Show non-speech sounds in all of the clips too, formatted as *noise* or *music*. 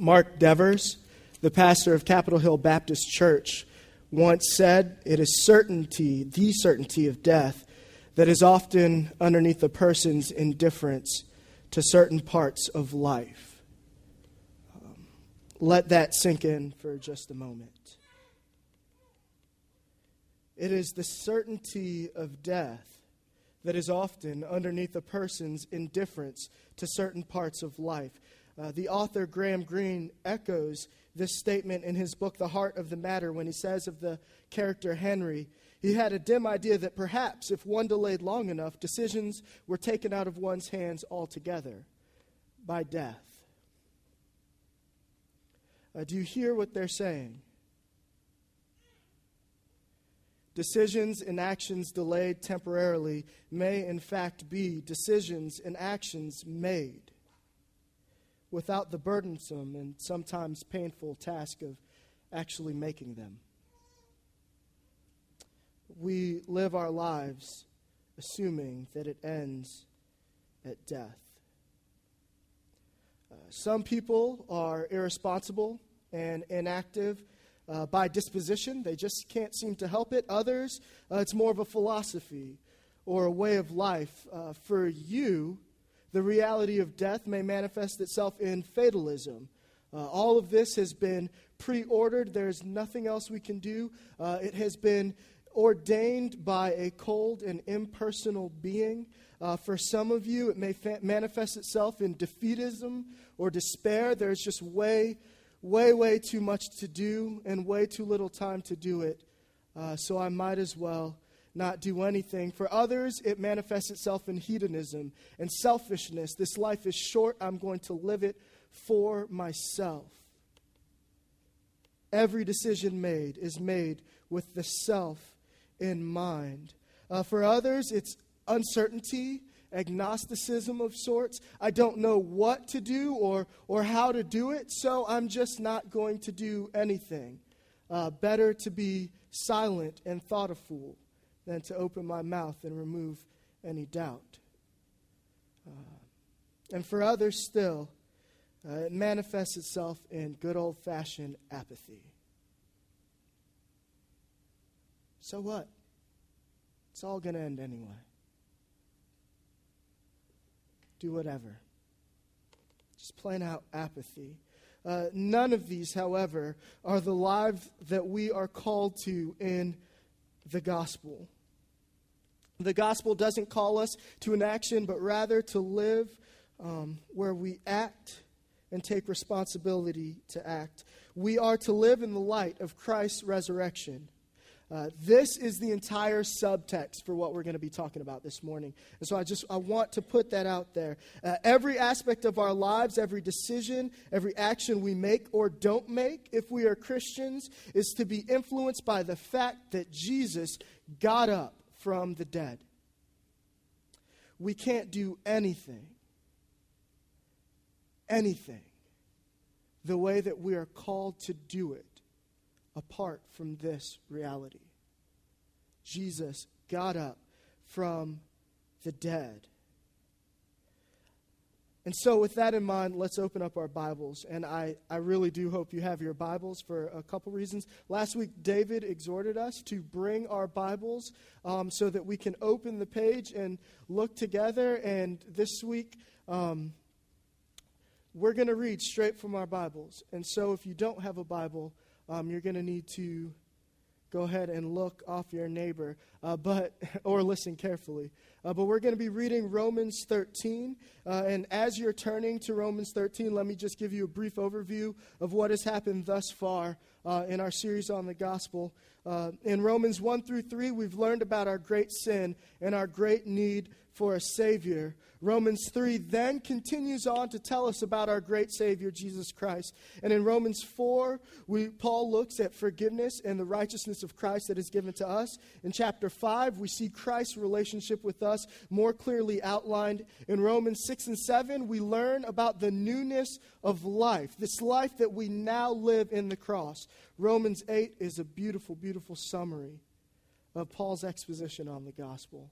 Mark Devers, the pastor of Capitol Hill Baptist Church, once said, It is certainty, the certainty of death, that is often underneath a person's indifference to certain parts of life. Um, let that sink in for just a moment. It is the certainty of death that is often underneath a person's indifference to certain parts of life. Uh, the author Graham Greene echoes this statement in his book, The Heart of the Matter, when he says of the character Henry, he had a dim idea that perhaps if one delayed long enough, decisions were taken out of one's hands altogether by death. Uh, do you hear what they're saying? Decisions and actions delayed temporarily may, in fact, be decisions and actions made without the burdensome and sometimes painful task of actually making them. We live our lives assuming that it ends at death. Uh, some people are irresponsible and inactive uh, by disposition. They just can't seem to help it. Others, uh, it's more of a philosophy or a way of life. Uh, for you, the reality of death may manifest itself in fatalism. Uh, all of this has been pre ordered. There's nothing else we can do. Uh, it has been ordained by a cold and impersonal being. Uh, for some of you, it may fa- manifest itself in defeatism or despair. There's just way way, way too much to do and way too little time to do it. Uh, so I might as well not do anything. For others, it manifests itself in hedonism and selfishness. This life is short. I'm going to live it for myself. Every decision made is made with the self in mind. Uh, for others, it's uncertainty agnosticism of sorts. I don't know what to do or, or how to do it, so I'm just not going to do anything. Uh, better to be silent and thought a fool than to open my mouth and remove any doubt. Uh, and for others still, uh, it manifests itself in good old fashioned apathy. So what? It's all going to end anyway do whatever. Just plain out apathy. Uh, none of these, however, are the lives that we are called to in the gospel. The gospel doesn't call us to an action, but rather to live um, where we act and take responsibility to act. We are to live in the light of Christ's resurrection. Uh, this is the entire subtext for what we're going to be talking about this morning. And so I just I want to put that out there. Uh, every aspect of our lives, every decision, every action we make or don't make, if we are Christians, is to be influenced by the fact that Jesus got up from the dead. We can't do anything, anything, the way that we are called to do it apart from this reality. Jesus got up from the dead. And so, with that in mind, let's open up our Bibles. And I, I really do hope you have your Bibles for a couple reasons. Last week, David exhorted us to bring our Bibles um, so that we can open the page and look together. And this week, um, we're going to read straight from our Bibles. And so, if you don't have a Bible, um, you're going to need to go ahead and look off your neighbor, uh, but *laughs* or listen carefully. Uh, but we're going to be reading Romans 13, uh, and as you're turning to Romans 13, let me just give you a brief overview of what has happened thus far uh, in our series on the gospel. Uh, in Romans 1 through 3, we've learned about our great sin and our great need for a Savior. Romans 3 then continues on to tell us about our great Savior, Jesus Christ. And in Romans 4, we, Paul looks at forgiveness and the righteousness of Christ that is given to us. In chapter 5, we see Christ's relationship with us more clearly outlined. In Romans 6 and 7, we learn about the newness of life, this life that we now live in the cross. Romans 8 is a beautiful, beautiful summary of Paul's exposition on the gospel.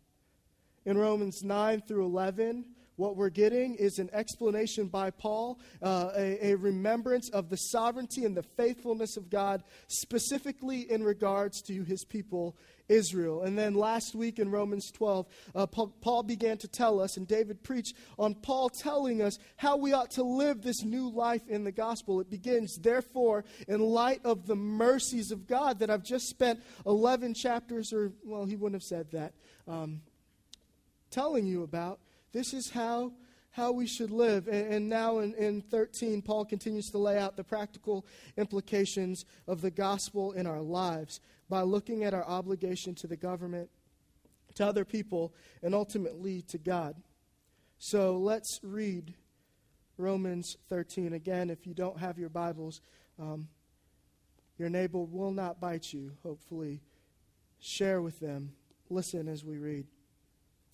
In Romans 9 through 11, what we're getting is an explanation by Paul, uh, a, a, remembrance of the sovereignty and the faithfulness of God, specifically in regards to his people Israel. And then last week in Romans 12, uh, Paul, Paul began to tell us, and David preached on Paul telling us how we ought to live this new life in the gospel. It begins, therefore, in light of the mercies of God that I've just spent 11 chapters, or, well, he wouldn't have said that, um, telling you about. This is how, how we should live. And, and now in, in 13, Paul continues to lay out the practical implications of the gospel in our lives by looking at our obligation to the government, to other people, and ultimately to God. So let's read Romans 13 again. If you don't have your Bibles, um, your neighbor will not bite you, hopefully. Share with them. Listen as we read.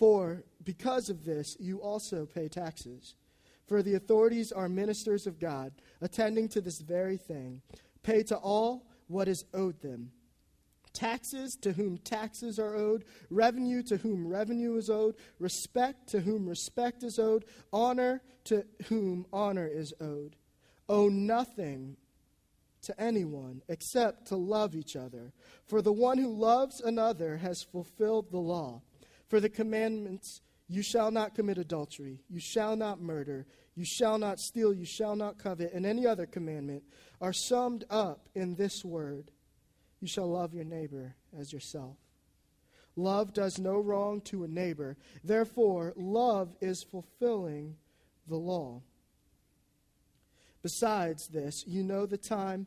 For because of this, you also pay taxes. For the authorities are ministers of God, attending to this very thing. Pay to all what is owed them taxes to whom taxes are owed, revenue to whom revenue is owed, respect to whom respect is owed, honor to whom honor is owed. Owe nothing to anyone except to love each other. For the one who loves another has fulfilled the law. For the commandments, you shall not commit adultery, you shall not murder, you shall not steal, you shall not covet, and any other commandment are summed up in this word You shall love your neighbor as yourself. Love does no wrong to a neighbor. Therefore, love is fulfilling the law. Besides this, you know the time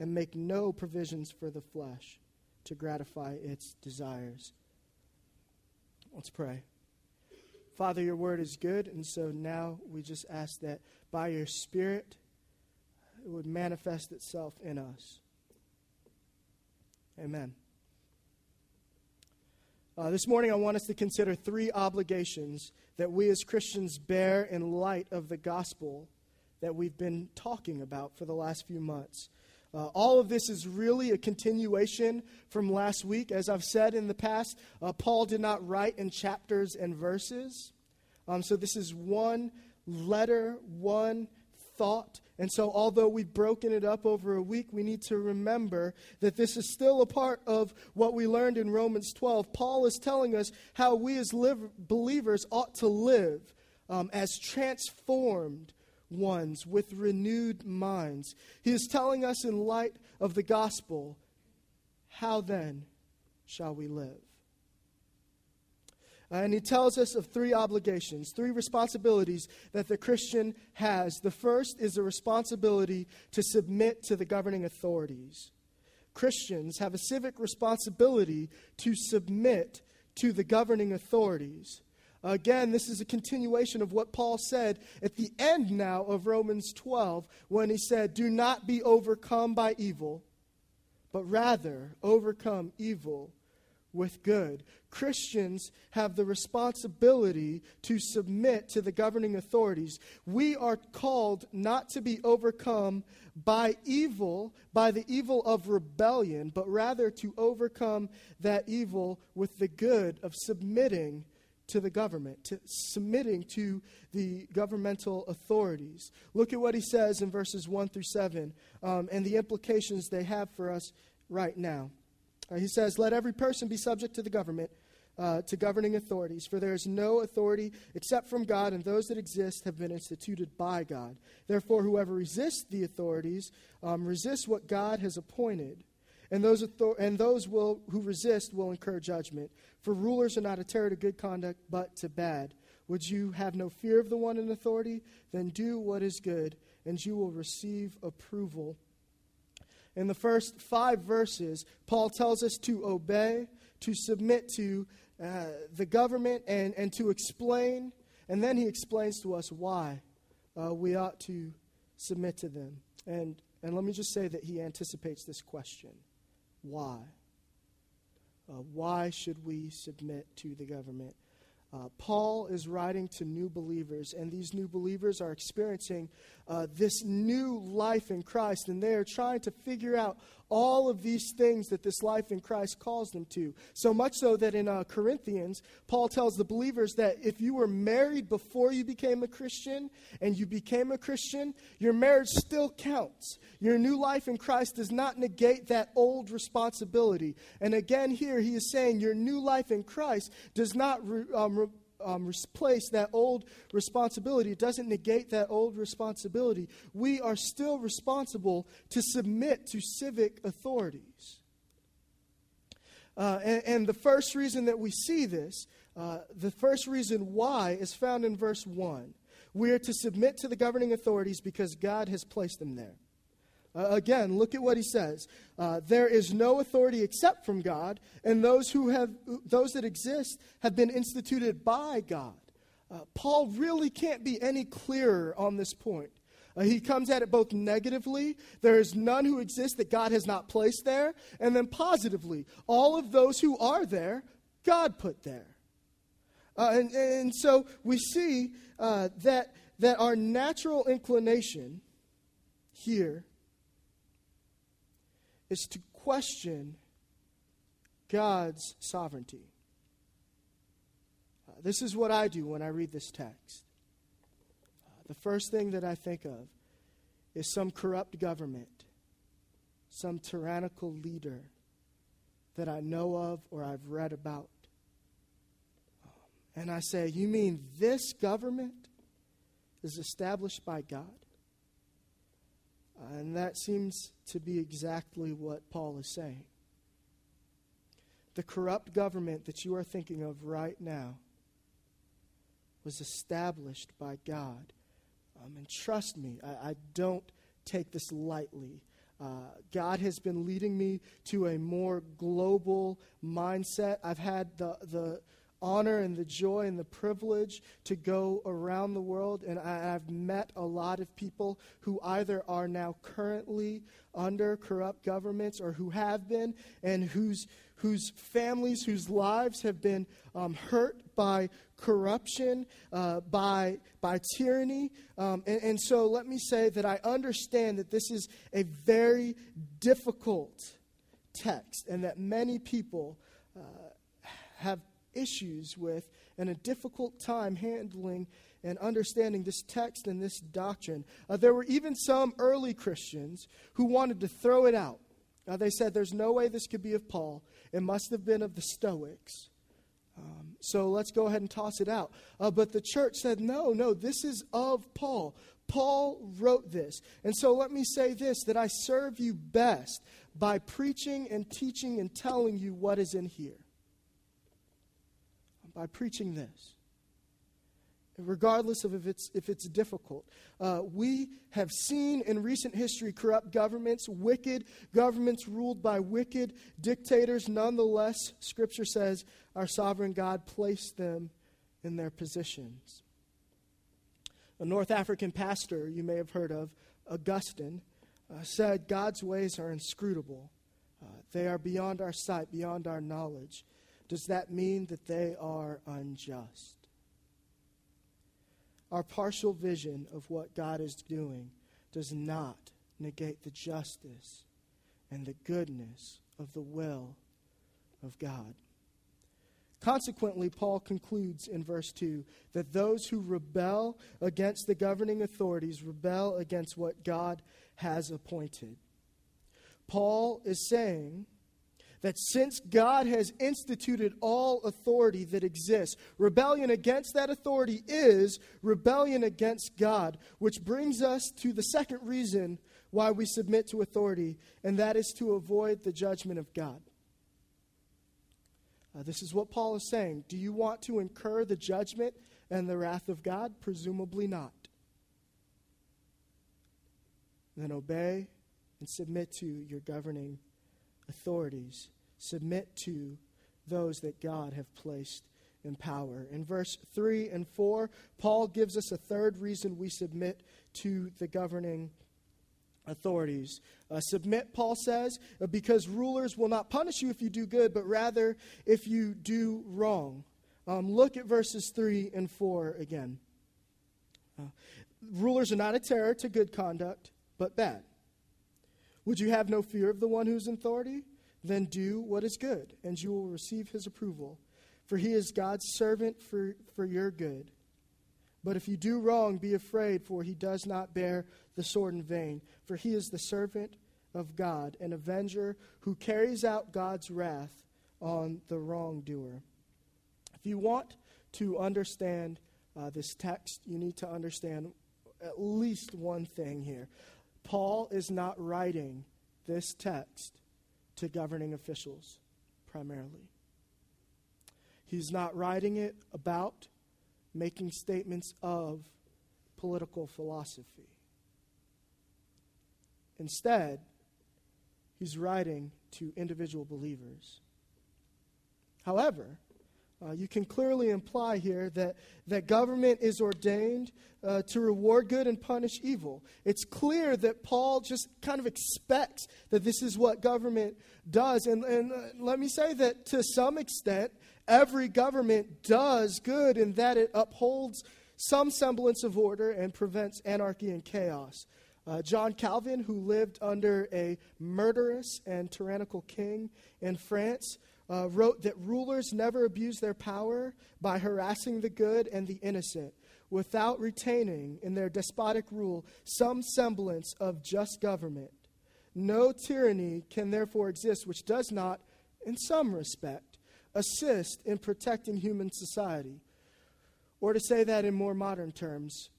and make no provisions for the flesh to gratify its desires. Let's pray. Father, your word is good, and so now we just ask that by your Spirit it would manifest itself in us. Amen. Uh, this morning, I want us to consider three obligations that we as Christians bear in light of the gospel that we've been talking about for the last few months. Uh, all of this is really a continuation from last week. As I've said in the past, uh, Paul did not write in chapters and verses. Um, so this is one letter, one thought. And so, although we've broken it up over a week, we need to remember that this is still a part of what we learned in Romans 12. Paul is telling us how we as live, believers ought to live um, as transformed ones with renewed minds. He is telling us, in light of the gospel, how then shall we live? And he tells us of three obligations, three responsibilities that the Christian has. The first is a responsibility to submit to the governing authorities. Christians have a civic responsibility to submit to the governing authorities. Again, this is a continuation of what Paul said at the end now of Romans 12 when he said, Do not be overcome by evil, but rather overcome evil with good. Christians have the responsibility to submit to the governing authorities. We are called not to be overcome by evil, by the evil of rebellion, but rather to overcome that evil with the good of submitting to the government, to submitting to the governmental authorities. Look at what he says in verses 1 through 7 um, and the implications they have for us right now. Uh, he says, Let every person be subject to the government, uh, to governing authorities, for there is no authority except from God, and those that exist have been instituted by God. Therefore, whoever resists the authorities um, resists what God has appointed. And those, and those will, who resist will incur judgment. For rulers are not a terror to good conduct, but to bad. Would you have no fear of the one in authority? Then do what is good, and you will receive approval in the first five verses, Paul tells us to obey, to submit to uh, the government, and, and to explain. And then he explains to us why uh, we ought to submit to them. And, and let me just say that he anticipates this question why? Uh, why should we submit to the government? Uh, Paul is writing to new believers, and these new believers are experiencing uh, this new life in Christ, and they are trying to figure out all of these things that this life in Christ calls them to. So much so that in uh, Corinthians, Paul tells the believers that if you were married before you became a Christian and you became a Christian, your marriage still counts. Your new life in Christ does not negate that old responsibility. And again, here he is saying your new life in Christ does not. Re- um, re- um, replace that old responsibility. It doesn't negate that old responsibility. We are still responsible to submit to civic authorities. Uh, and, and, the first reason that we see this, uh, the first reason why, is found in verse 1. We are to submit to the governing authorities because God has placed them there. Uh, again, look at what he says. Uh, there is no authority except from God, and those who have those that exist have been instituted by God. Uh, Paul really can't be any clearer on this point. Uh, he comes at it both negatively, there is none who exists that God has not placed there, and then positively, all of those who are there, God put there. Uh, and, and so we see uh, that, that our natural inclination here is to question God's sovereignty. Uh, this is what I do when I read this text. Uh, the first thing that I think of is some corrupt government, some tyrannical leader that I know of or I've read about. Um, and I say, You mean this government is established by God? Uh, and that seems to be exactly what Paul is saying. The corrupt government that you are thinking of right now was established by God. Um, and trust me, I, I, don't take this lightly. Uh, God has been leading me to a more global mindset. I've had the, the honor and the joy and the privilege to go around the world. And I, have met a lot of people who either are now currently under corrupt governments or who have been, and whose, whose families, whose lives have been um, hurt by corruption, uh, by, by tyranny. Um, and, and so let me say that I understand that this is a very difficult text and that many people uh, have issues with and a difficult time handling and understanding this text and this doctrine. Uh, there were even some early Christians who wanted to throw it out. Uh, they said, There's no way this could be of Paul. It must have been of the Stoics. Um, so let's go ahead and toss it out. Uh, but the church said, No, no, this is of Paul. Paul wrote this. And so let me say this that I serve you best by preaching and teaching and telling you what is in here by preaching this. Regardless of if it's, if it's difficult. Uh, we have seen in recent history corrupt governments, wicked governments ruled by wicked dictators. Nonetheless, Scripture says our sovereign God placed them in their positions. A North African pastor you may have heard of, Augustine, uh, said God's ways are inscrutable. Uh, they are beyond our sight, beyond our knowledge. Does that mean that they are unjust? Our partial vision of what God is doing does not negate the justice and the goodness of the will of God. Consequently, Paul concludes in verse 2 that those who rebel against the governing authorities rebel against what God has appointed. Paul is saying that since God has instituted all authority that exists, rebellion against that authority is rebellion against God, which brings us to the second reason why we submit to authority, and that is to avoid the judgment of God. Uh, this is what Paul is saying. Do you want to incur the judgment and the wrath of God? Presumably not. Then obey and submit to your governing authorities. Submit to those that God have placed in power. In verse 3 and 4, Paul gives us a third reason we submit to the governing authorities. Uh, submit, Paul says, because rulers will not punish you if you do good, but rather if you do wrong. Um, look at verses 3 and 4 again. Uh, rulers are not a terror to good conduct, but bad. Would you have no fear of the one who's in authority? Then do what is good, and you will receive his approval. For he is God's servant for, for your good. But if you do wrong, be afraid, for he does not bear the sword in vain. For he is the servant of God, an avenger who carries out God's wrath on the wrongdoer. If you want to understand uh, this text, you need to understand at least one thing here. Paul is not writing this text to governing officials primarily. He's not writing it about making statements of political philosophy. Instead, he's writing to individual believers. However, uh, you can clearly imply here that, that government is ordained uh, to reward good and punish evil. It's clear that Paul just kind of expects that this is what government does. And, and uh, let me say that to some extent, every government does good in that it upholds some semblance of order and prevents anarchy and chaos. Uh, John Calvin, who lived under a murderous and tyrannical king in France, uh, wrote that rulers never abuse their power by harassing the good and the innocent without retaining in their despotic rule some semblance of just government. No tyranny can therefore exist which does not, in some respect, assist in protecting human society. Or to say that in more modern terms,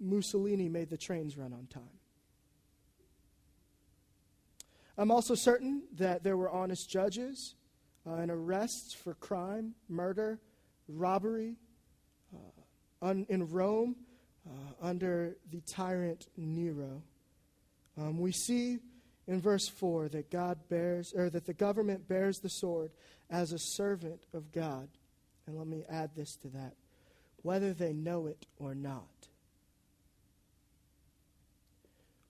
Mussolini made the trains run on time. I'm also certain that there were honest judges uh, and arrests for crime, murder, robbery uh, un- in Rome uh, under the tyrant Nero. Um, we see in verse 4 that God bears, or that the government bears the sword as a servant of God. And let me add this to that whether they know it or not.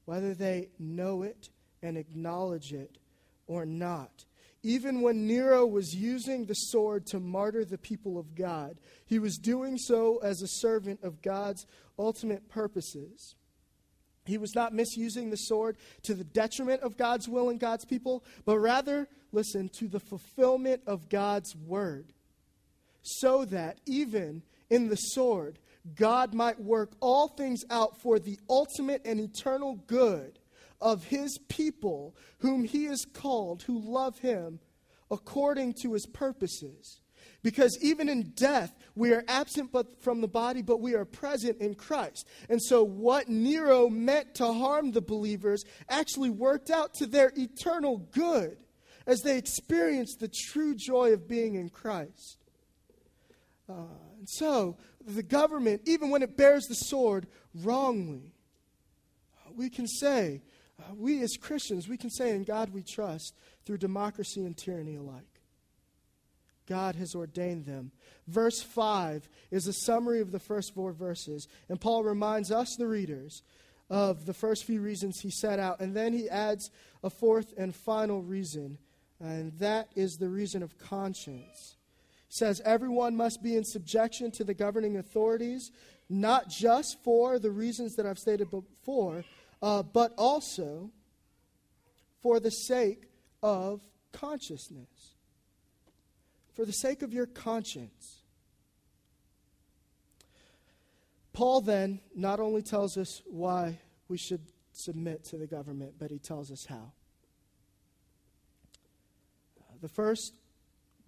Whether they know it and acknowledge it or not. Even when Nero was using the sword to martyr the people of God, he was doing so as a servant of God's ultimate purposes. He was not misusing the sword to the detriment of God's will and God's people, but rather, listen, to the fulfillment of God's word. So that even in the sword, God might work all things out for the ultimate and eternal good of his people whom he has called, who love him according to his purposes. Because even in death, we are absent but from the body, but we are present in Christ. And so, what Nero meant to harm the believers actually worked out to their eternal good as they experienced the true joy of being in Christ. Uh, and so, the government, even when it bears the sword wrongly, we can say, uh, we as Christians, we can say, in God we trust through democracy and tyranny alike. God has ordained them. Verse 5 is a summary of the first four verses, and Paul reminds us, the readers, of the first few reasons he set out, and then he adds a fourth and final reason, and that is the reason of conscience. says everyone must be in subjection to the governing authorities, not just for the reasons that I've stated before, uh, but also for the sake of consciousness. For the sake of your conscience. Paul then not only tells us why we should submit to the government, but he tells us how. The first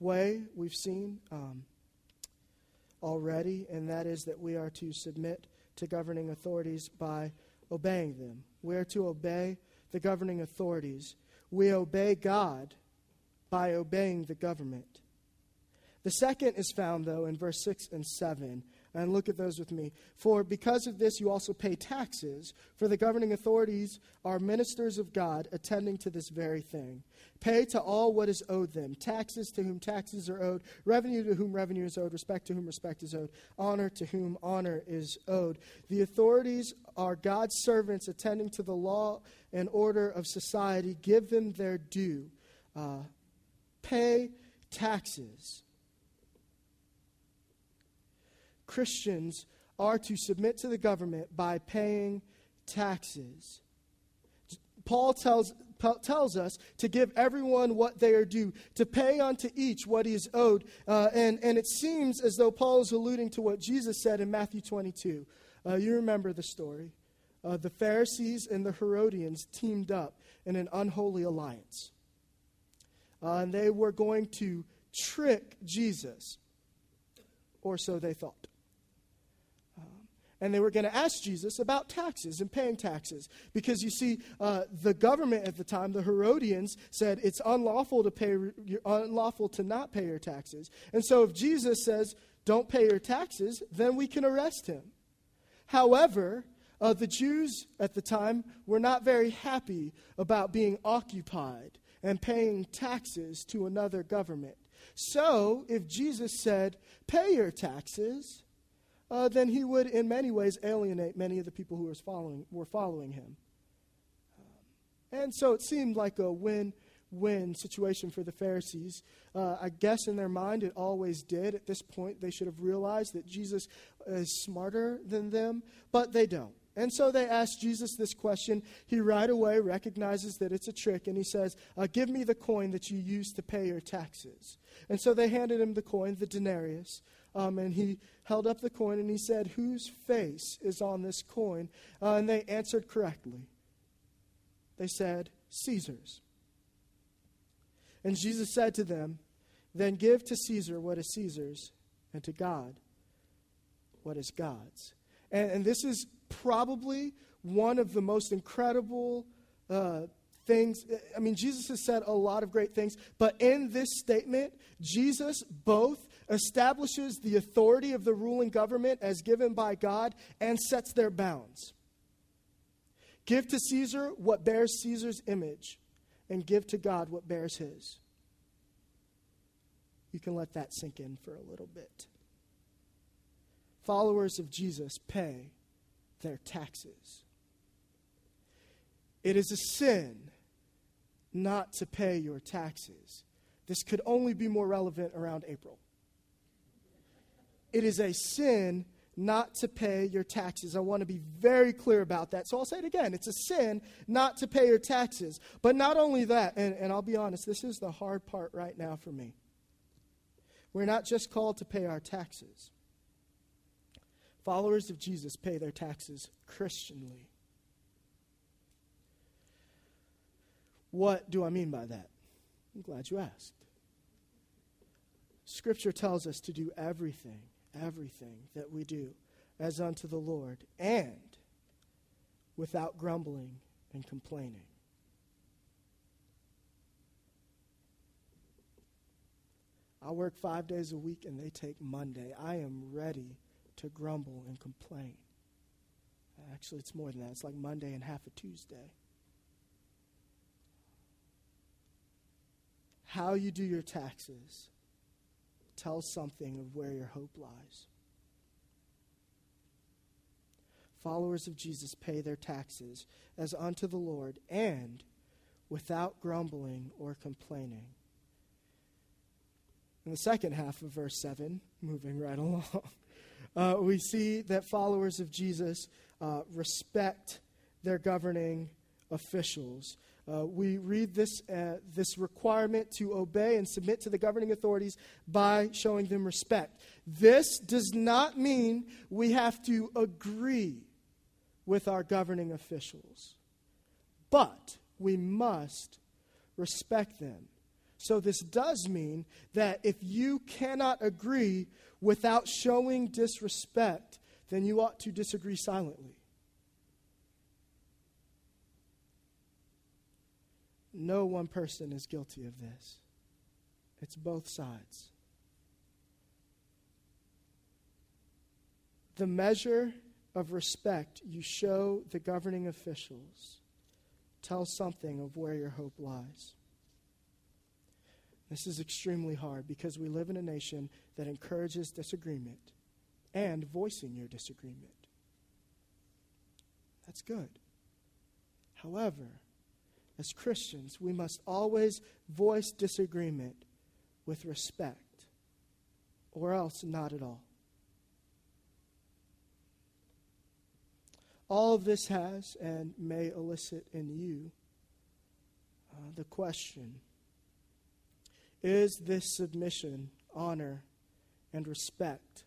way we've seen um, already, and that is that we are to submit to governing authorities by obeying them. We are to obey the governing authorities. We obey God by obeying the government. The second is found, though, in verse 6 and 7. And look at those with me. For because of this, you also pay taxes, for the governing authorities are ministers of God, attending to this very thing. Pay to all what is owed them taxes to whom taxes are owed, revenue to whom revenue is owed, respect to whom respect is owed, honor to whom honor is owed. The authorities are God's servants, attending to the law and order of society. Give them their due. Uh, pay taxes. Christians are to submit to the government by paying taxes. Paul tells, tells us to give everyone what they are due, to pay unto each what he is owed. Uh, and, and it seems as though Paul is alluding to what Jesus said in Matthew 22. Uh, you remember the story. Uh, the Pharisees and the Herodians teamed up in an unholy alliance. Uh, and they were going to trick Jesus, or so they thought and they were going to ask Jesus about taxes and paying taxes. Because you see, uh, the government at the time, the Herodians, said it's unlawful to pay, unlawful to not pay your taxes. And so if Jesus says, don't pay your taxes, then we can arrest him. However, uh, the Jews at the time were not very happy about being occupied and paying taxes to another government. So, if Jesus said, pay your taxes, uh, then he would, in many ways, alienate many of the people who was following, were following him. Um, and so it seemed like a win win situation for the Pharisees. Uh, I guess in their mind it always did. At this point, they should have realized that Jesus is smarter than them, but they don't. And so they ask Jesus this question. He right away recognizes that it's a trick and he says, uh, Give me the coin that you used to pay your taxes. And so they handed him the coin, the denarius. Um, and he held up the coin and he said, Whose face is on this coin? Uh, and they answered correctly. They said, Caesar's. And Jesus said to them, Then give to Caesar what is Caesar's, and to God what is God's. And, and this is probably one of the most incredible uh, things. I mean, Jesus has said a lot of great things, but in this statement, Jesus both establishes the authority of the ruling government as given by God and sets their bounds. Give to Caesar what bears Caesar's image, and give to God what bears his. You can let that sink in for a little bit. Followers of Jesus pay their taxes. It is a sin not to pay your taxes. This could only be more relevant around April. It is a sin not to pay your taxes. I want to be very clear about that. So I'll say it again. It's a sin not to pay your taxes. But not only that, and, and I'll be honest, this is the hard part right now for me. We're not just called to pay our taxes. Followers of Jesus pay their taxes Christianly. What do I mean by that? I'm glad you asked. Scripture tells us to do everything, everything that we do as unto the Lord and without grumbling and complaining. I work five days a week and they take Monday. I am ready to grumble and complain. Actually, it's more than that. It's like Monday and half a Tuesday. how you do your taxes tells something of where your hope lies. Followers of Jesus pay their taxes as unto the Lord and without grumbling or complaining. In the second half of verse 7, moving right *laughs* along, uh, we see that followers of Jesus uh, respect their governing officials. Uh, we read this, uh, this requirement to obey and submit to the governing authorities by showing them respect. This does not mean we have to agree with our governing officials, but we must respect them. So, this does mean that if you cannot agree without showing disrespect, then you ought to disagree silently. No one person is guilty of this, it's both sides. The measure of respect you show the governing officials tells something of where your hope lies. This is extremely hard because we live in a nation that encourages disagreement and voicing your disagreement. That's good. However, as Christians, we must always voice disagreement with respect, or else not at all. All of this has and may elicit in you uh, the question Is this submission, honor, and respect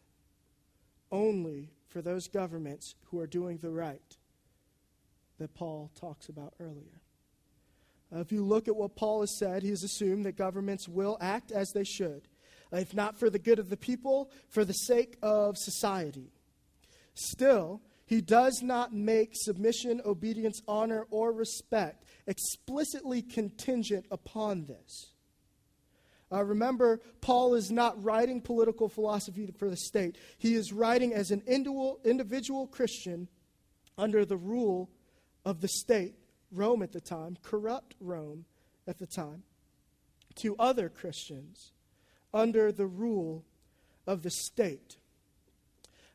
only for those governments who are doing the right that Paul talks about earlier? Uh, if you look at what Paul has said, he has assumed that governments will act as they should, uh, if not for the good of the people, for the sake of society. Still, he does not make submission, obedience, honor, or respect explicitly contingent upon this. Uh, remember, Paul is not writing political philosophy for the state. He is writing as an individual, individual Christian under the rule of the state Rome at the time, corrupt Rome at the time, to other Christians under the rule of the state.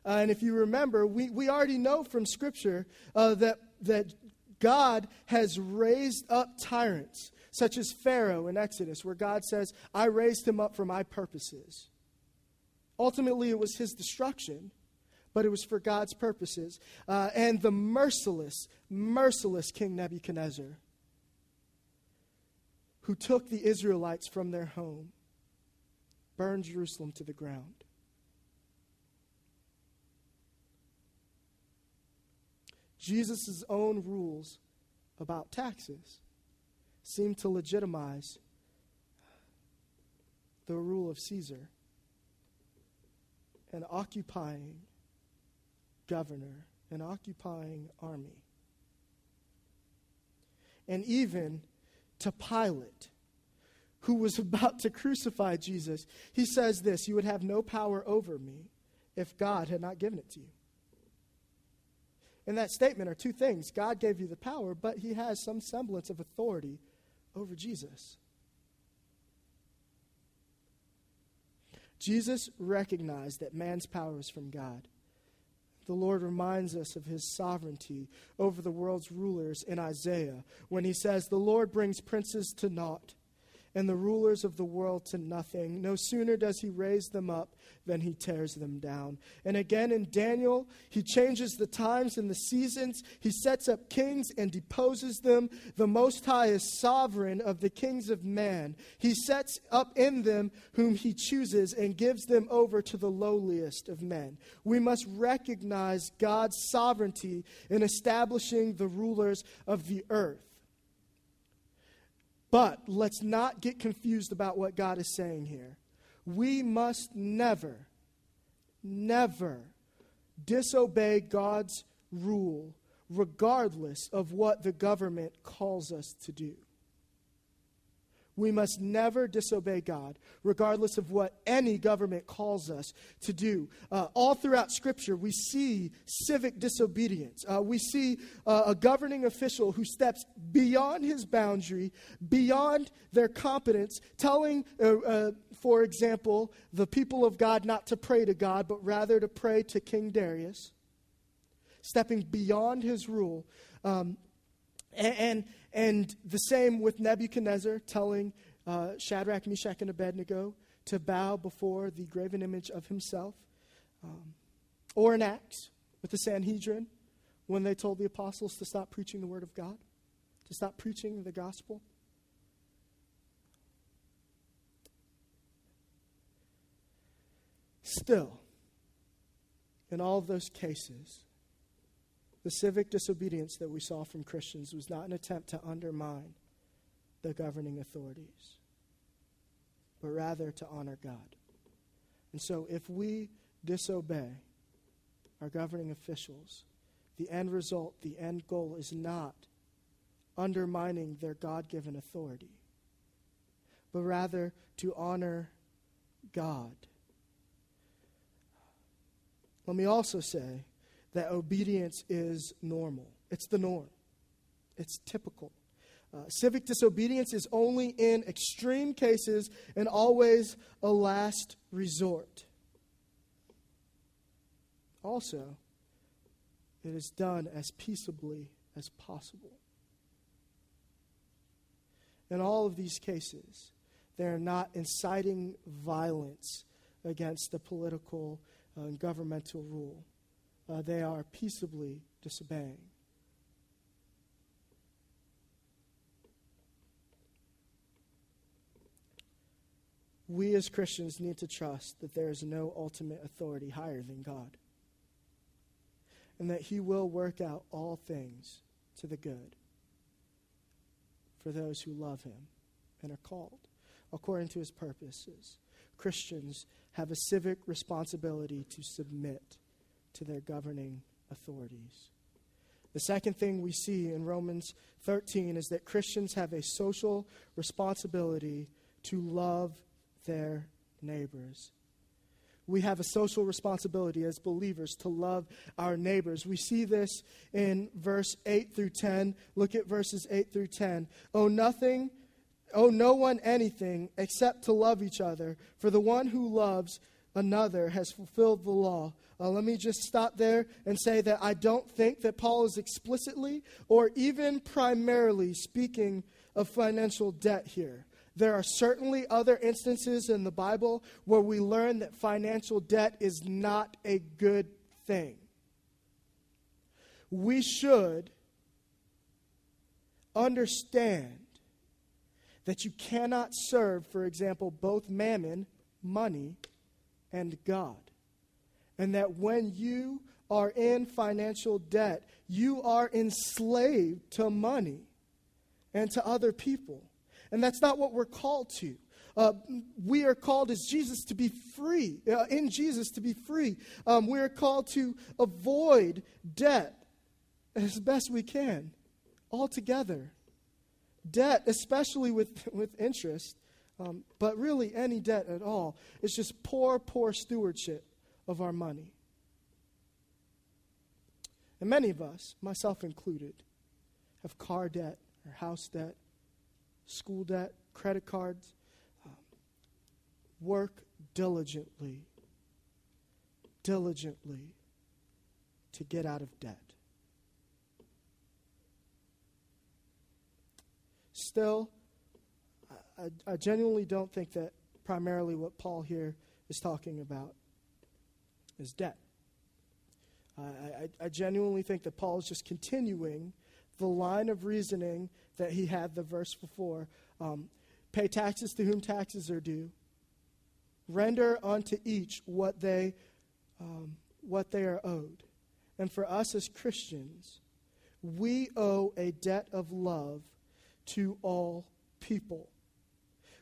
Uh, and if you remember, we, we already know from Scripture uh, that, that God has raised up tyrants, such as Pharaoh in Exodus, where God says, I raised him up for my purposes. Ultimately, it was his destruction but it was for God's purposes. Uh, and the merciless, merciless King Nebuchadnezzar, who took the Israelites from their home, burned Jerusalem to the ground. Jesus' own rules about taxes seem to legitimize the rule of Caesar and occupying governor, an occupying army. And even to Pilate, who was *laughs* about to crucify Jesus, he says this You would have no power over me if God had not given it to you. In that statement are two things God gave you the power, but he has some semblance of authority over Jesus. Jesus recognized that man's power is from God the Lord reminds us of his sovereignty over the world's rulers in Isaiah when he says, The Lord brings princes to naught and the rulers of the world to nothing. No sooner does he raise them up than he tears them down. And again in Daniel, he changes the times and the seasons. He sets up kings and deposes them. The Most High is sovereign of the kings of man. He sets up in them whom he chooses and gives them over to the lowliest of men. We must recognize God's sovereignty in establishing the rulers of the earth. But let's not get confused about what God is saying here. We must never, never disobey God's rule, regardless of what the government calls us to do. We must never disobey God, regardless of what any government calls us to do. Uh, all throughout Scripture, we see civic disobedience. Uh, we see uh, a governing official who steps beyond his boundary, beyond their competence, telling, uh, uh, for example, the people of God not to pray to God, but rather to pray to King Darius, stepping beyond his rule. Um, and, and and the same with Nebuchadnezzar telling uh, Shadrach, Meshach, and Abednego to bow before the graven image of himself. Um, or in Acts with the Sanhedrin when they told the apostles to stop preaching the word of God, to stop preaching the gospel. Still, in all of those cases, the civic disobedience that we saw from Christians was not an attempt to undermine the governing authorities, but rather to honor God. And so if we disobey our governing officials, the end result, the end goal is not undermining their God given authority, but rather to honor God. Let me also say that obedience is normal, it's the norm, it's typical. Uh, civic disobedience is only in extreme cases and always a last resort. Also, it is done as peaceably as possible. In all of these cases, they are not inciting violence against the political and governmental rule. Uh, they are peaceably disobeying. We as Christians need to trust that there is no ultimate authority higher than God, and that He will work out all things to the good for those who love Him and are called according to His purposes. Christians have a civic responsibility to submit to their governing authorities. The second thing we see in Romans 13 is that Christians have a social responsibility to love their neighbors. We have a social responsibility as believers to love our neighbors. We see this in verse 8 through 10. Look at verses 8 through 10. Oh, nothing owe no one anything except to love each other, for the one who loves another has fulfilled the law. Uh, let me just stop there and say that I don't think that Paul is explicitly or even primarily speaking of financial debt here. There are certainly other instances in the Bible where we learn that financial debt is not a good thing. We should understand that you cannot serve, for example, both mammon, money, and God. And that when you are in financial debt, you are enslaved to money and to other people. And that's not what we're called to. Uh, we are called as Jesus to be free, uh, in Jesus to be free. Um, we are called to avoid debt as best we can altogether debt, especially with, *laughs* with interest, um, but really any debt at all, is just poor, poor stewardship of our money. And many of us, myself included, have car debt or house debt, school debt, credit cards. Um, work diligently, diligently to get out of debt. Still, I, I genuinely don't think that primarily what Paul here is talking about is debt. I, I, I, genuinely think that Paul is just continuing the line of reasoning that he had the verse before. Um, pay taxes to whom taxes are due. Render unto each what they, um, what they are owed. And for us as Christians, we owe a debt of love to all people.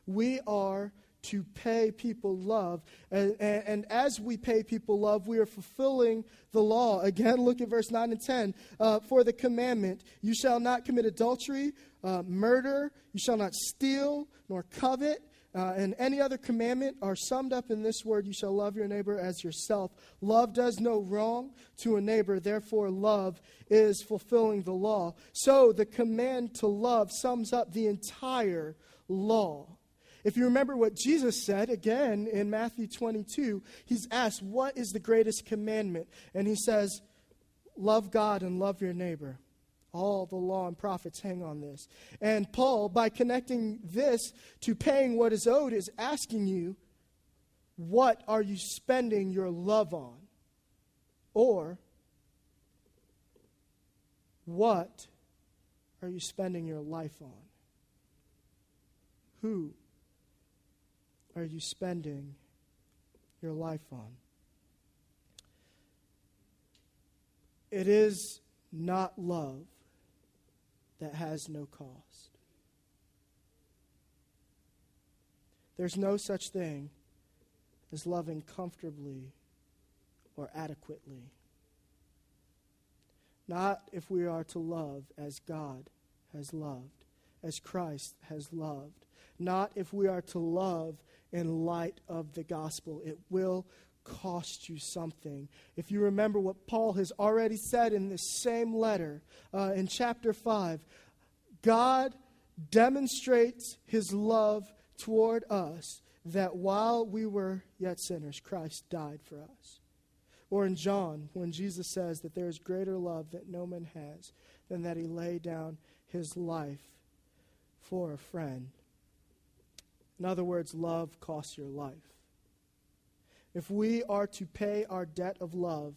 We are to pay people love. And, and, and, as we pay people love, we are fulfilling the law. Again, look at verse 9 and 10. Uh, For the commandment, you shall not commit adultery, uh, murder, you shall not steal, nor covet uh, and any other commandment are summed up in this word you shall love your neighbor as yourself. Love does no wrong to a neighbor, therefore, love is fulfilling the law. So, the command to love sums up the entire law. If you remember what Jesus said again in Matthew 22, he's asked, What is the greatest commandment? And he says, Love God and love your neighbor. All the law and prophets hang on this. And Paul, by connecting this to paying what is owed, is asking you what are you spending your love on? Or, what are you spending your life on? Who are you spending your life on? It is not love that has no cost. There's no such thing as loving comfortably or adequately. Not if we are to love as God has loved, as Christ has loved. Not if we are to love in light of the gospel. It will cost you something. If you remember what Paul has already said in this same letter uh, in chapter 5, God demonstrates his love toward us that while we were yet sinners, Christ died for us. Or in John, when Jesus says that there is greater love that no man has than that he lay down his life for a friend. In other words, love costs your life. If we are to pay our debt of love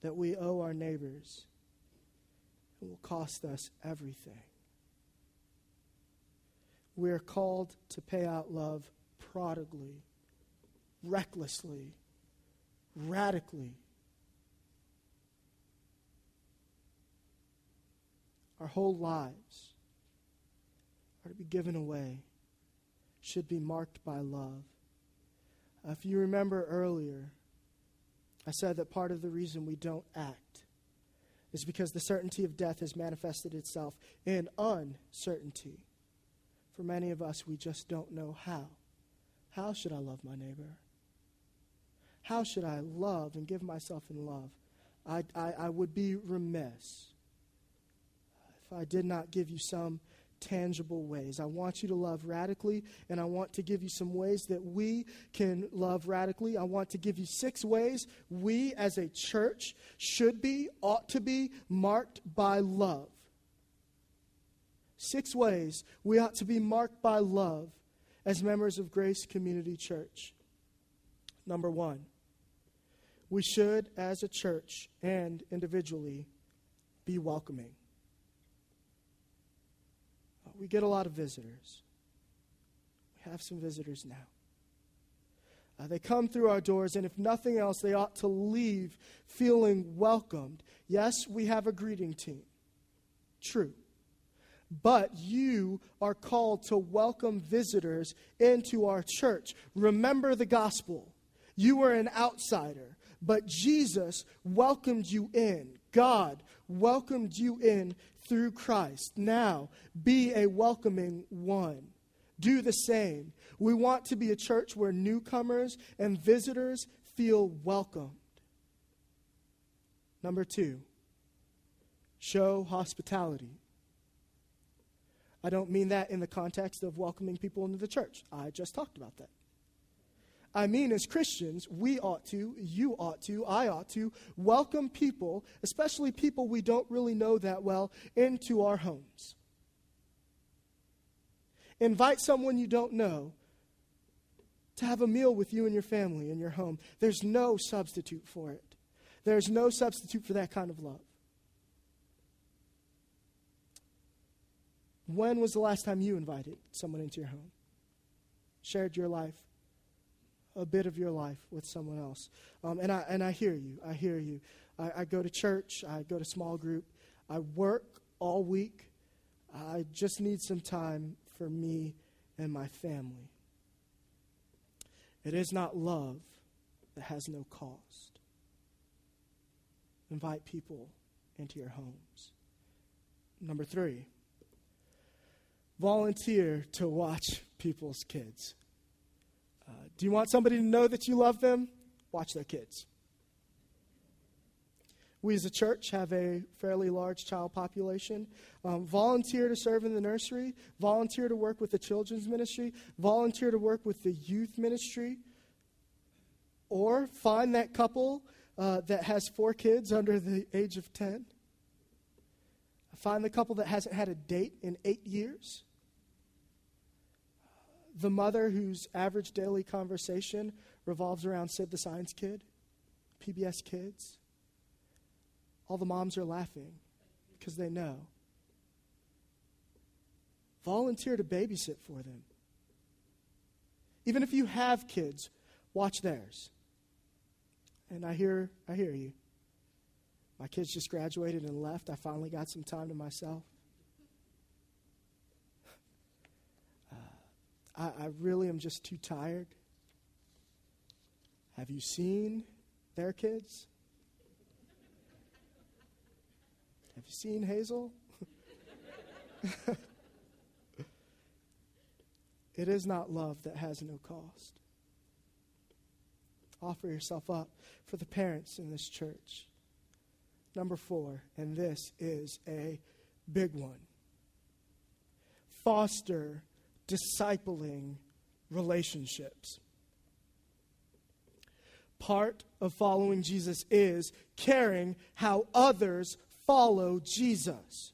that we owe our neighbors, it will cost us everything. We are called to pay out love prodigally, recklessly, radically. Our whole lives are to be given away, should be marked by love. Uh, if you remember earlier, I said that part of the reason we don't act is because the certainty of death has manifested itself in uncertainty. For many of us, we just don't know how. How should I love my neighbor? How should I love and give myself in love? I, I, I would be remiss if I did not give you some tangible ways. I want you to love radically, and I want to give you some ways that we can love radically. I want to give you six ways we as a church should be, ought to be marked by love. Six ways we ought to be marked by love as members of Grace Community Church. Number one, we should, as a church and individually, be welcoming we get a lot of visitors. We have some visitors now. Uh, they come through our doors, and if nothing else, they ought to leave feeling welcomed. Yes, we have a greeting team. True. But you are called to welcome visitors into our church. Remember the gospel. You were an outsider, but Jesus welcomed you in. God welcomed you in through Christ. Now, be a welcoming one. Do the same. We want to be a church where newcomers and visitors feel welcomed. Number two, show hospitality. I don't mean that in the context of welcoming people into the church. I just talked about that. I mean, as Christians, we ought to, you ought to, I ought to welcome people, especially people we don't really know that well, into our homes. Invite someone you don't know to have a meal with you and your family in your home. There's no substitute for it. There's no substitute for that kind of love. When was the last time you invited someone into your home? Shared your life a bit of your life with someone else. Um, and, I, and I hear you. I hear you. I, I go to church, I go to small group, I work all week. I just need some time for me and my family. It is not love that has no cost. Invite people into your homes. Number three, volunteer to watch people's kids. Do you want somebody to know that you love them? Watch their kids. We as a church have a fairly large child population. Um, volunteer to serve in the nursery, volunteer to work with the children's ministry, volunteer to work with the youth ministry, or find that couple uh, that has four kids under the age of 10. Find the couple that hasn't had a date in eight years the mother whose average daily conversation revolves around Sid the Science Kid, PBS Kids. All the moms are laughing because they know. Volunteer to babysit for them. Even if you have kids, watch theirs. And I hear I hear you. My kids just graduated and left. I finally got some time to myself. I, I really am just too tired. Have you seen their kids? Have you seen Hazel? *laughs* it is not love that has no cost. Offer yourself up for the parents in this church. Number four, and this is a big one foster discipling relationships. Part of following Jesus is caring how others follow Jesus.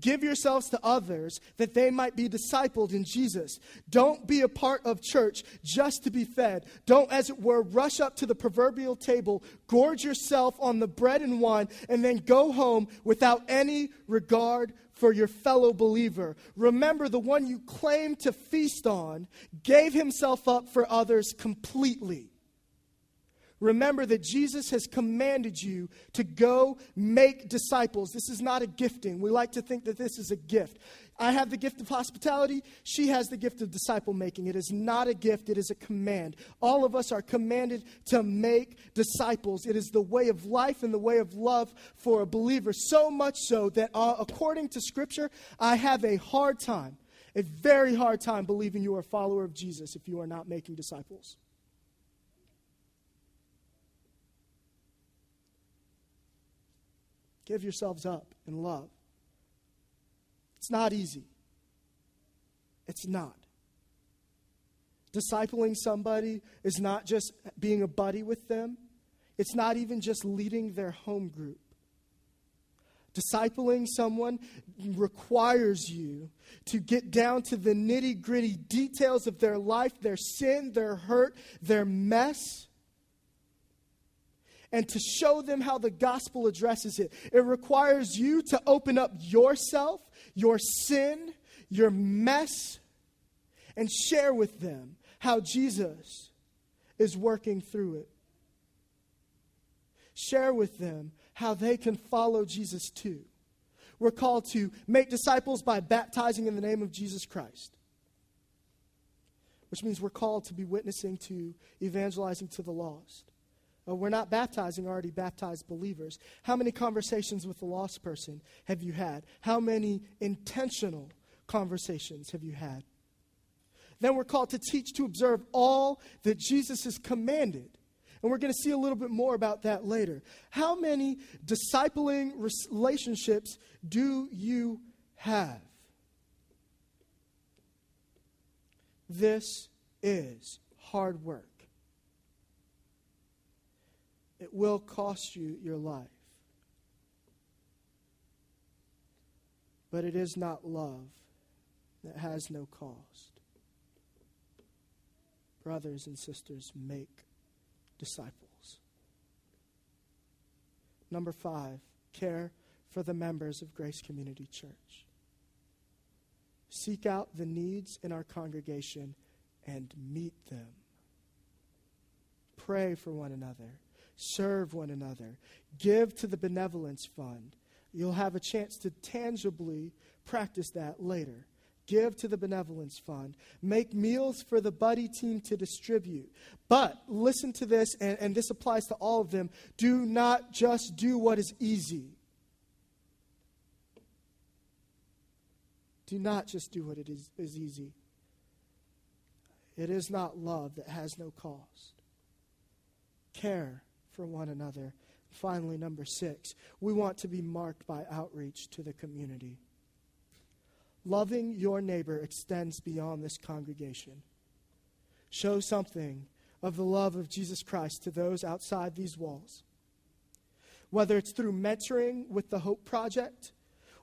Give yourselves to others that they might be discipled in Jesus. Don't be a part of church just to be fed. Don't, as it were, rush up to the proverbial table, gorge yourself on the bread and wine, and then go home without any regard for your fellow believer. Remember, the one you claim to feast on gave himself up for others completely. Remember that Jesus has commanded you to go make disciples. This is not a gifting. We like to think that this is a gift. I have the gift of hospitality. She has the gift of disciple making. It is not a gift, it is a command. All of us are commanded to make disciples. It is the way of life and the way of love for a believer. So much so that, uh, according to Scripture, I have a hard time, a very hard time believing you are a follower of Jesus if you are not making disciples. Give yourselves up in love. It's not easy. It's not. Discipling somebody is not just being a buddy with them, it's not even just leading their home group. Discipling someone requires you to get down to the nitty gritty details of their life, their sin, their hurt, their mess and to show them how the gospel addresses it. It requires you to open up yourself, your sin, your mess, and share with them how Jesus is working through it. Share with them how they can follow Jesus too. We're called to make disciples by baptizing in the name of Jesus Christ, which means we're called to be witnessing to, evangelizing to the lost. We're not baptizing already baptized believers. How many conversations with the lost person have you had? How many intentional conversations have you had? Then we're called to teach to observe all that Jesus has commanded. And we're going to see a little bit more about that later. How many discipling relationships do you have? This is hard work. It will cost you your life. But it is not love that has no cost. Brothers and sisters, make disciples. Number five, care for the members of Grace Community Church. Seek out the needs in our congregation and meet them. Pray for one another serve one another, give to the benevolence fund. You'll have a chance to tangibly practice that later. Give to the benevolence fund. Make meals for the buddy team to distribute. But listen to this, and, and this applies to all of them. Do not just do what is easy. Do not just do what it is, is easy. It is not love that has no cost. Care for one another. Finally, number six, we want to be marked by outreach to the community. Loving your neighbor extends beyond this congregation. Show something of the love of Jesus Christ to those outside these walls. Whether it's through mentoring with the Hope Project,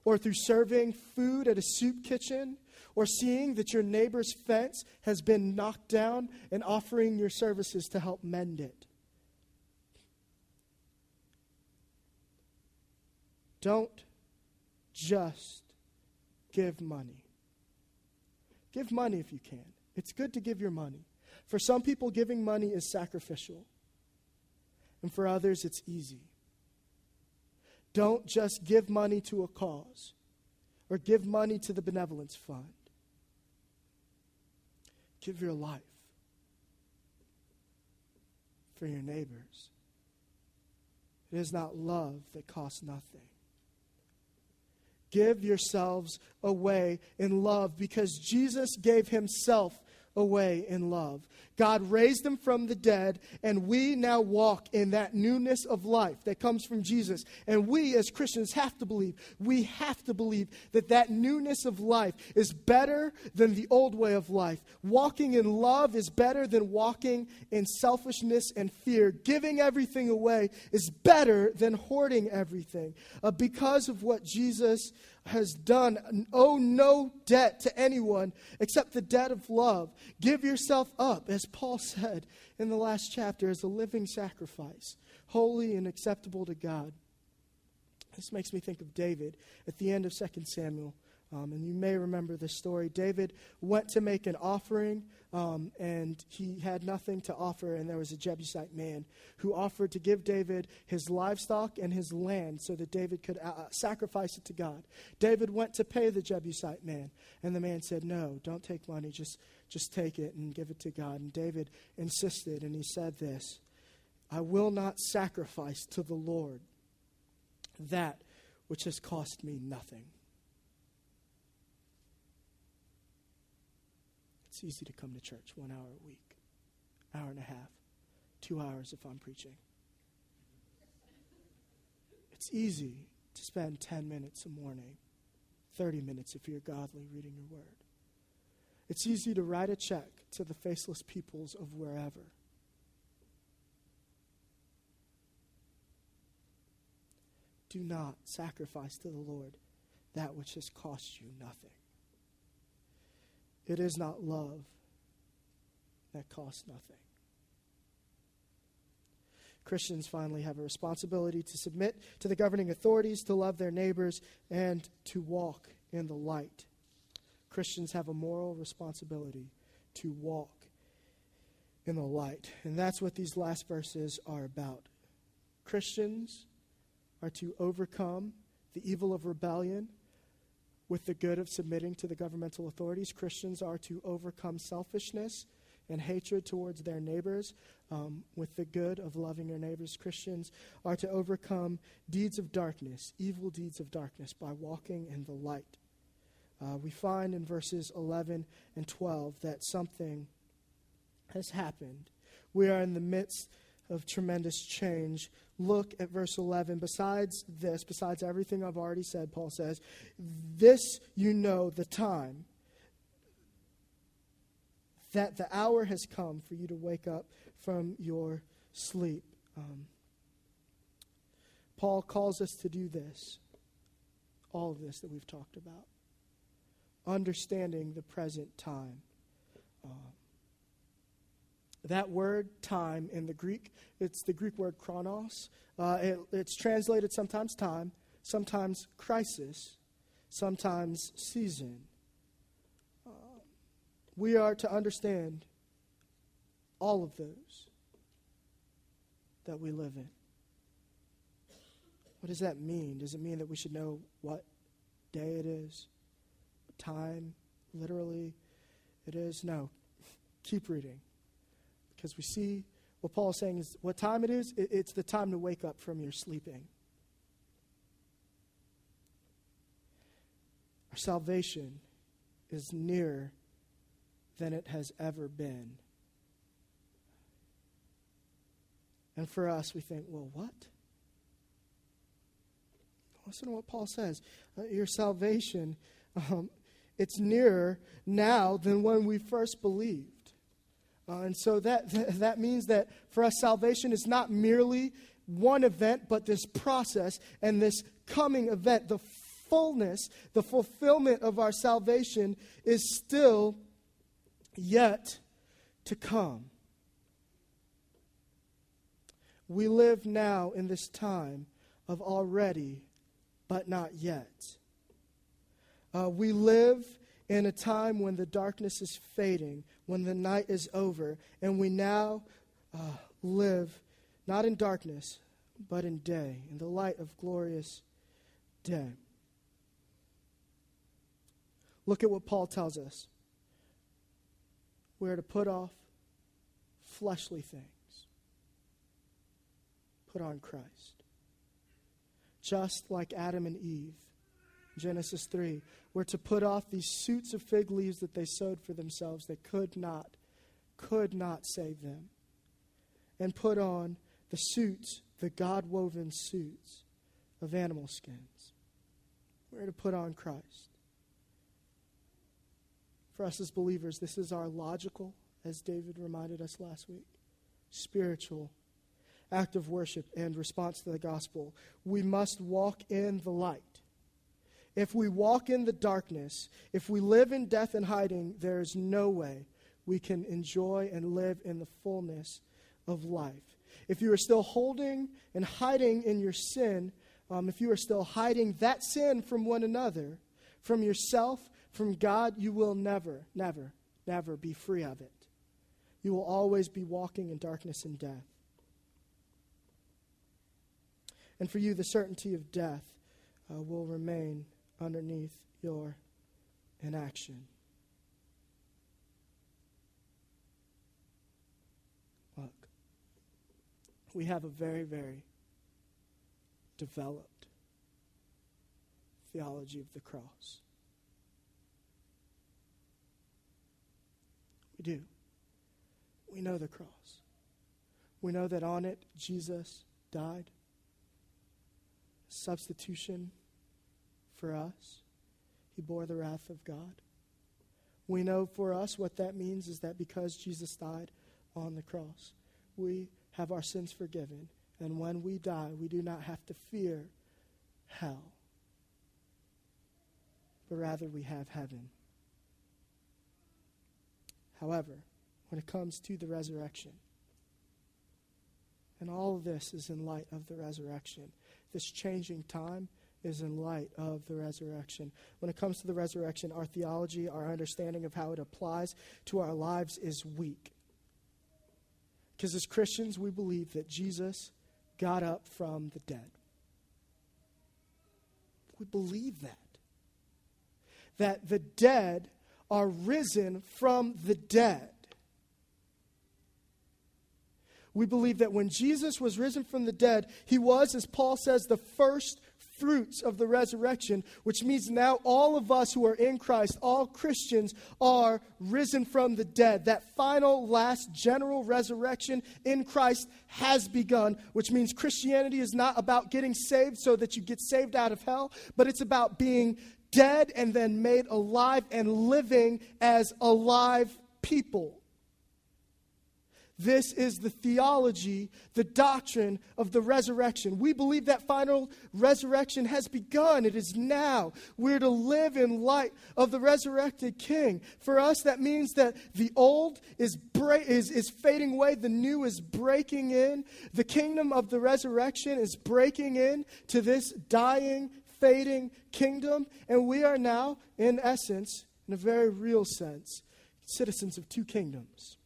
or through serving food at a soup kitchen, or seeing that your neighbor's fence has been knocked down and offering your services to help mend it. Don't just give money. Give money if you can. It's good to give your money. For some people, giving money is sacrificial, and for others, it's easy. Don't just give money to a cause or give money to the benevolence fund. Give your life for your neighbors. It is not love that costs nothing. Give yourselves away in love because Jesus gave himself away in love. God raised him from the dead, and we now walk in that newness of life that comes from Jesus. And we, as Christians, have to believe, we have to believe that that newness of life is better than the old way of life. Walking in love is better than walking in selfishness and fear. Giving everything away is better than hoarding everything. Uh, because of what Jesus has done, owe no debt to anyone except the debt of love. Give yourself up, as Paul said in the last chapter, as a living sacrifice, holy and acceptable to God. This makes me think of David at the end of 2 Samuel. Um, and you may remember this story. David went to make an offering, um, and he had nothing to offer. And there was a Jebusite man who offered to give David his livestock and his land so that David could uh, uh, sacrifice it to God. David went to pay the Jebusite man, and the man said, No, don't take money. Just, just take it and give it to God. And David insisted, and he said this I will not sacrifice to the Lord that which has cost me nothing. It's easy to come to church one hour a week, hour and a half, two hours if I'm preaching. It's easy to spend 10 minutes a morning, 30 minutes if you're godly reading your word. It's easy to write a check to the faceless peoples of wherever. Do not sacrifice to the Lord that which has cost you nothing. It is not love that costs nothing. Christians finally have a responsibility to submit to the governing authorities, to love their neighbors, and to walk in the light. Christians have a moral responsibility to walk in the light. And that's what these last verses are about. Christians are to overcome the evil of rebellion with the good of submitting to the governmental authorities. Christians are to overcome selfishness and hatred towards their neighbors um, with the good of loving their neighbors. Christians are to overcome deeds of darkness, evil deeds of darkness, by walking in the light. Uh, we find in verses 11 and 12 that something has happened. We are in the midst of tremendous change. Look at verse 11. Besides this, besides everything I've already said, Paul says, This you know the time, that the hour has come for you to wake up from your sleep. Um, Paul calls us to do this, all of this that we've talked about, understanding the present time. Um, that word time in the Greek, it's the Greek word chronos. Uh, it, it's translated sometimes time, sometimes crisis, sometimes season. Uh, we are to understand all of those that we live in. What does that mean? Does it mean that we should know what day it is? Time, literally, it is? No. *laughs* Keep reading. Because we see what Paul is saying is what time it is, it, it's the time to wake up from your sleeping. Our salvation is nearer than it has ever been. And for us, we think, well, what? Listen to what Paul says. Uh, your salvation, um, it's nearer now than when we first believed. Uh, and so that, *laughs* that means that for us, salvation is not merely one event, but this process and this coming event, the fullness, the fulfillment of our salvation is still yet to come. We live now in this time of already, but not yet. Uh, we live in a time when the darkness is fading, when the night is over, and we now uh, live not in darkness, but in day, in the light of glorious day. Look at what Paul tells us. We're to put off fleshly things, put on Christ. Just like Adam and Eve, Genesis 3, were to put off these suits of fig leaves that they sewed for themselves that could not, could not save them, and put on the suits, the God woven suits of animal skins. We're to put on Christ. For us as believers, this is our logical, as David reminded us last week, spiritual act of worship and response to the gospel. We must walk in the light. If we walk in the darkness, if we live in death and hiding, there is no way we can enjoy and live in the fullness of life. If you are still holding and hiding in your sin, um, if you are still hiding that sin from one another, from yourself, from God, you will never, never, never be free of it. You will always be walking in darkness and death. And for you, the certainty of death uh, will remain underneath your inaction. Look, we have a very, very developed theology of the cross. We do. We know the cross. We know that on it, Jesus died. Substitution for us. He bore the wrath of God. We know for us what that means is that because Jesus died on the cross, we have our sins forgiven. And when we die, we do not have to fear hell, but rather we have heaven. However, when it comes to the resurrection, and all of this is in light of the resurrection, this changing time is in light of the resurrection. When it comes to the resurrection, our theology, our understanding of how it applies to our lives is weak. Because as Christians, we believe that Jesus got up from the dead. We believe that. That the dead are risen from the dead. We believe that when Jesus was risen from the dead, he was, as Paul says, the first fruits of the resurrection, which means now all of us who are in Christ, all Christians, are risen from the dead. That final, last, general resurrection in Christ has begun, which means Christianity is not about getting saved so that you get saved out of hell, but it's about being dead and then made alive and living as alive people. This is the theology, the doctrine of the resurrection. We believe that final resurrection has begun. It is now. We're to live in light of the resurrected King. For us, that means that the old is, bra- is, is fading away, the new is breaking in. The kingdom of the resurrection is breaking in to this dying, fading kingdom. And we are now, in essence, in a very real sense, citizens of two kingdoms.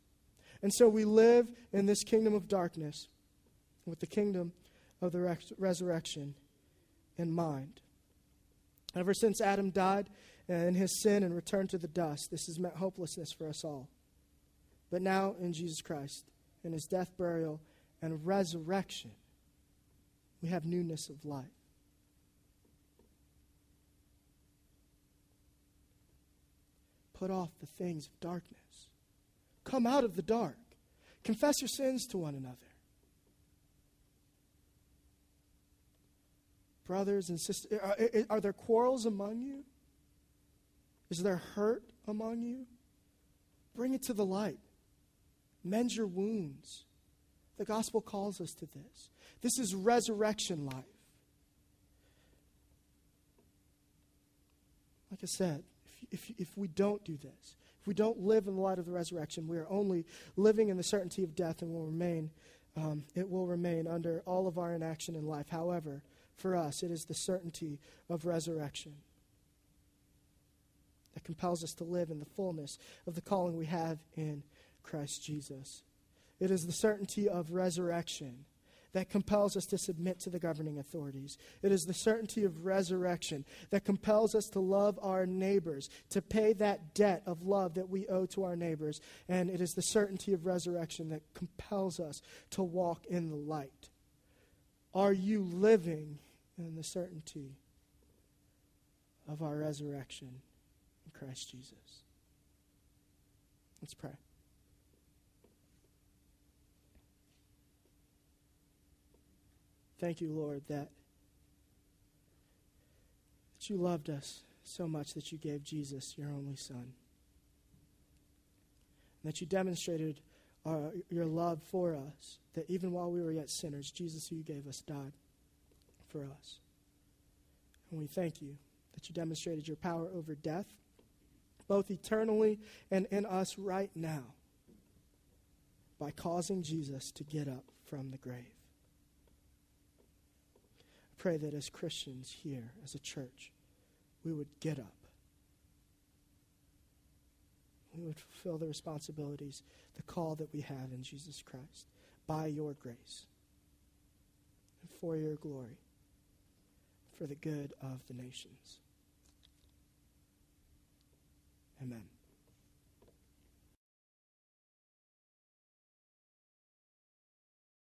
And so we live in this kingdom of darkness with the kingdom of the res- resurrection in mind. Ever since Adam died in his sin and returned to the dust, this has meant hopelessness for us all. But now in Jesus Christ, in his death, burial, and resurrection, we have newness of life. Put off the things of darkness. Come out of the dark. Confess your sins to one another. Brothers and sisters, are, are there quarrels among you? Is there hurt among you? Bring it to the light. Mend your wounds. The gospel calls us to this. This is resurrection life. like I said, if, if, if we don't do this, if we don't live in the light of the resurrection, we are only living in the certainty of death and will remain, um, it will remain under all of our inaction in life. However, for us, it is the certainty of resurrection that compels us to live in the fullness of the calling we have in Christ Jesus. It is the certainty of resurrection that compels us to submit to the governing authorities. It is the certainty of resurrection that compels us to love our neighbors, to pay that debt of love that we owe to our neighbors. And it is the certainty of resurrection that compels us to walk in the light. Are you living in the certainty of our resurrection in Christ Jesus? Let's pray. Thank you, Lord, that, that you loved us so much that you gave Jesus, your only Son. And that you demonstrated our, your love for us, that even while we were yet sinners, Jesus, who you gave us, died for us. And we thank you that you demonstrated your power over death, both eternally and in us right now, by causing Jesus to get up from the grave pray that as Christians here, as a church, we would get up. We would fulfill the responsibilities, the call that we have in Jesus Christ by your grace and for your glory, for the good of the nations. Amen.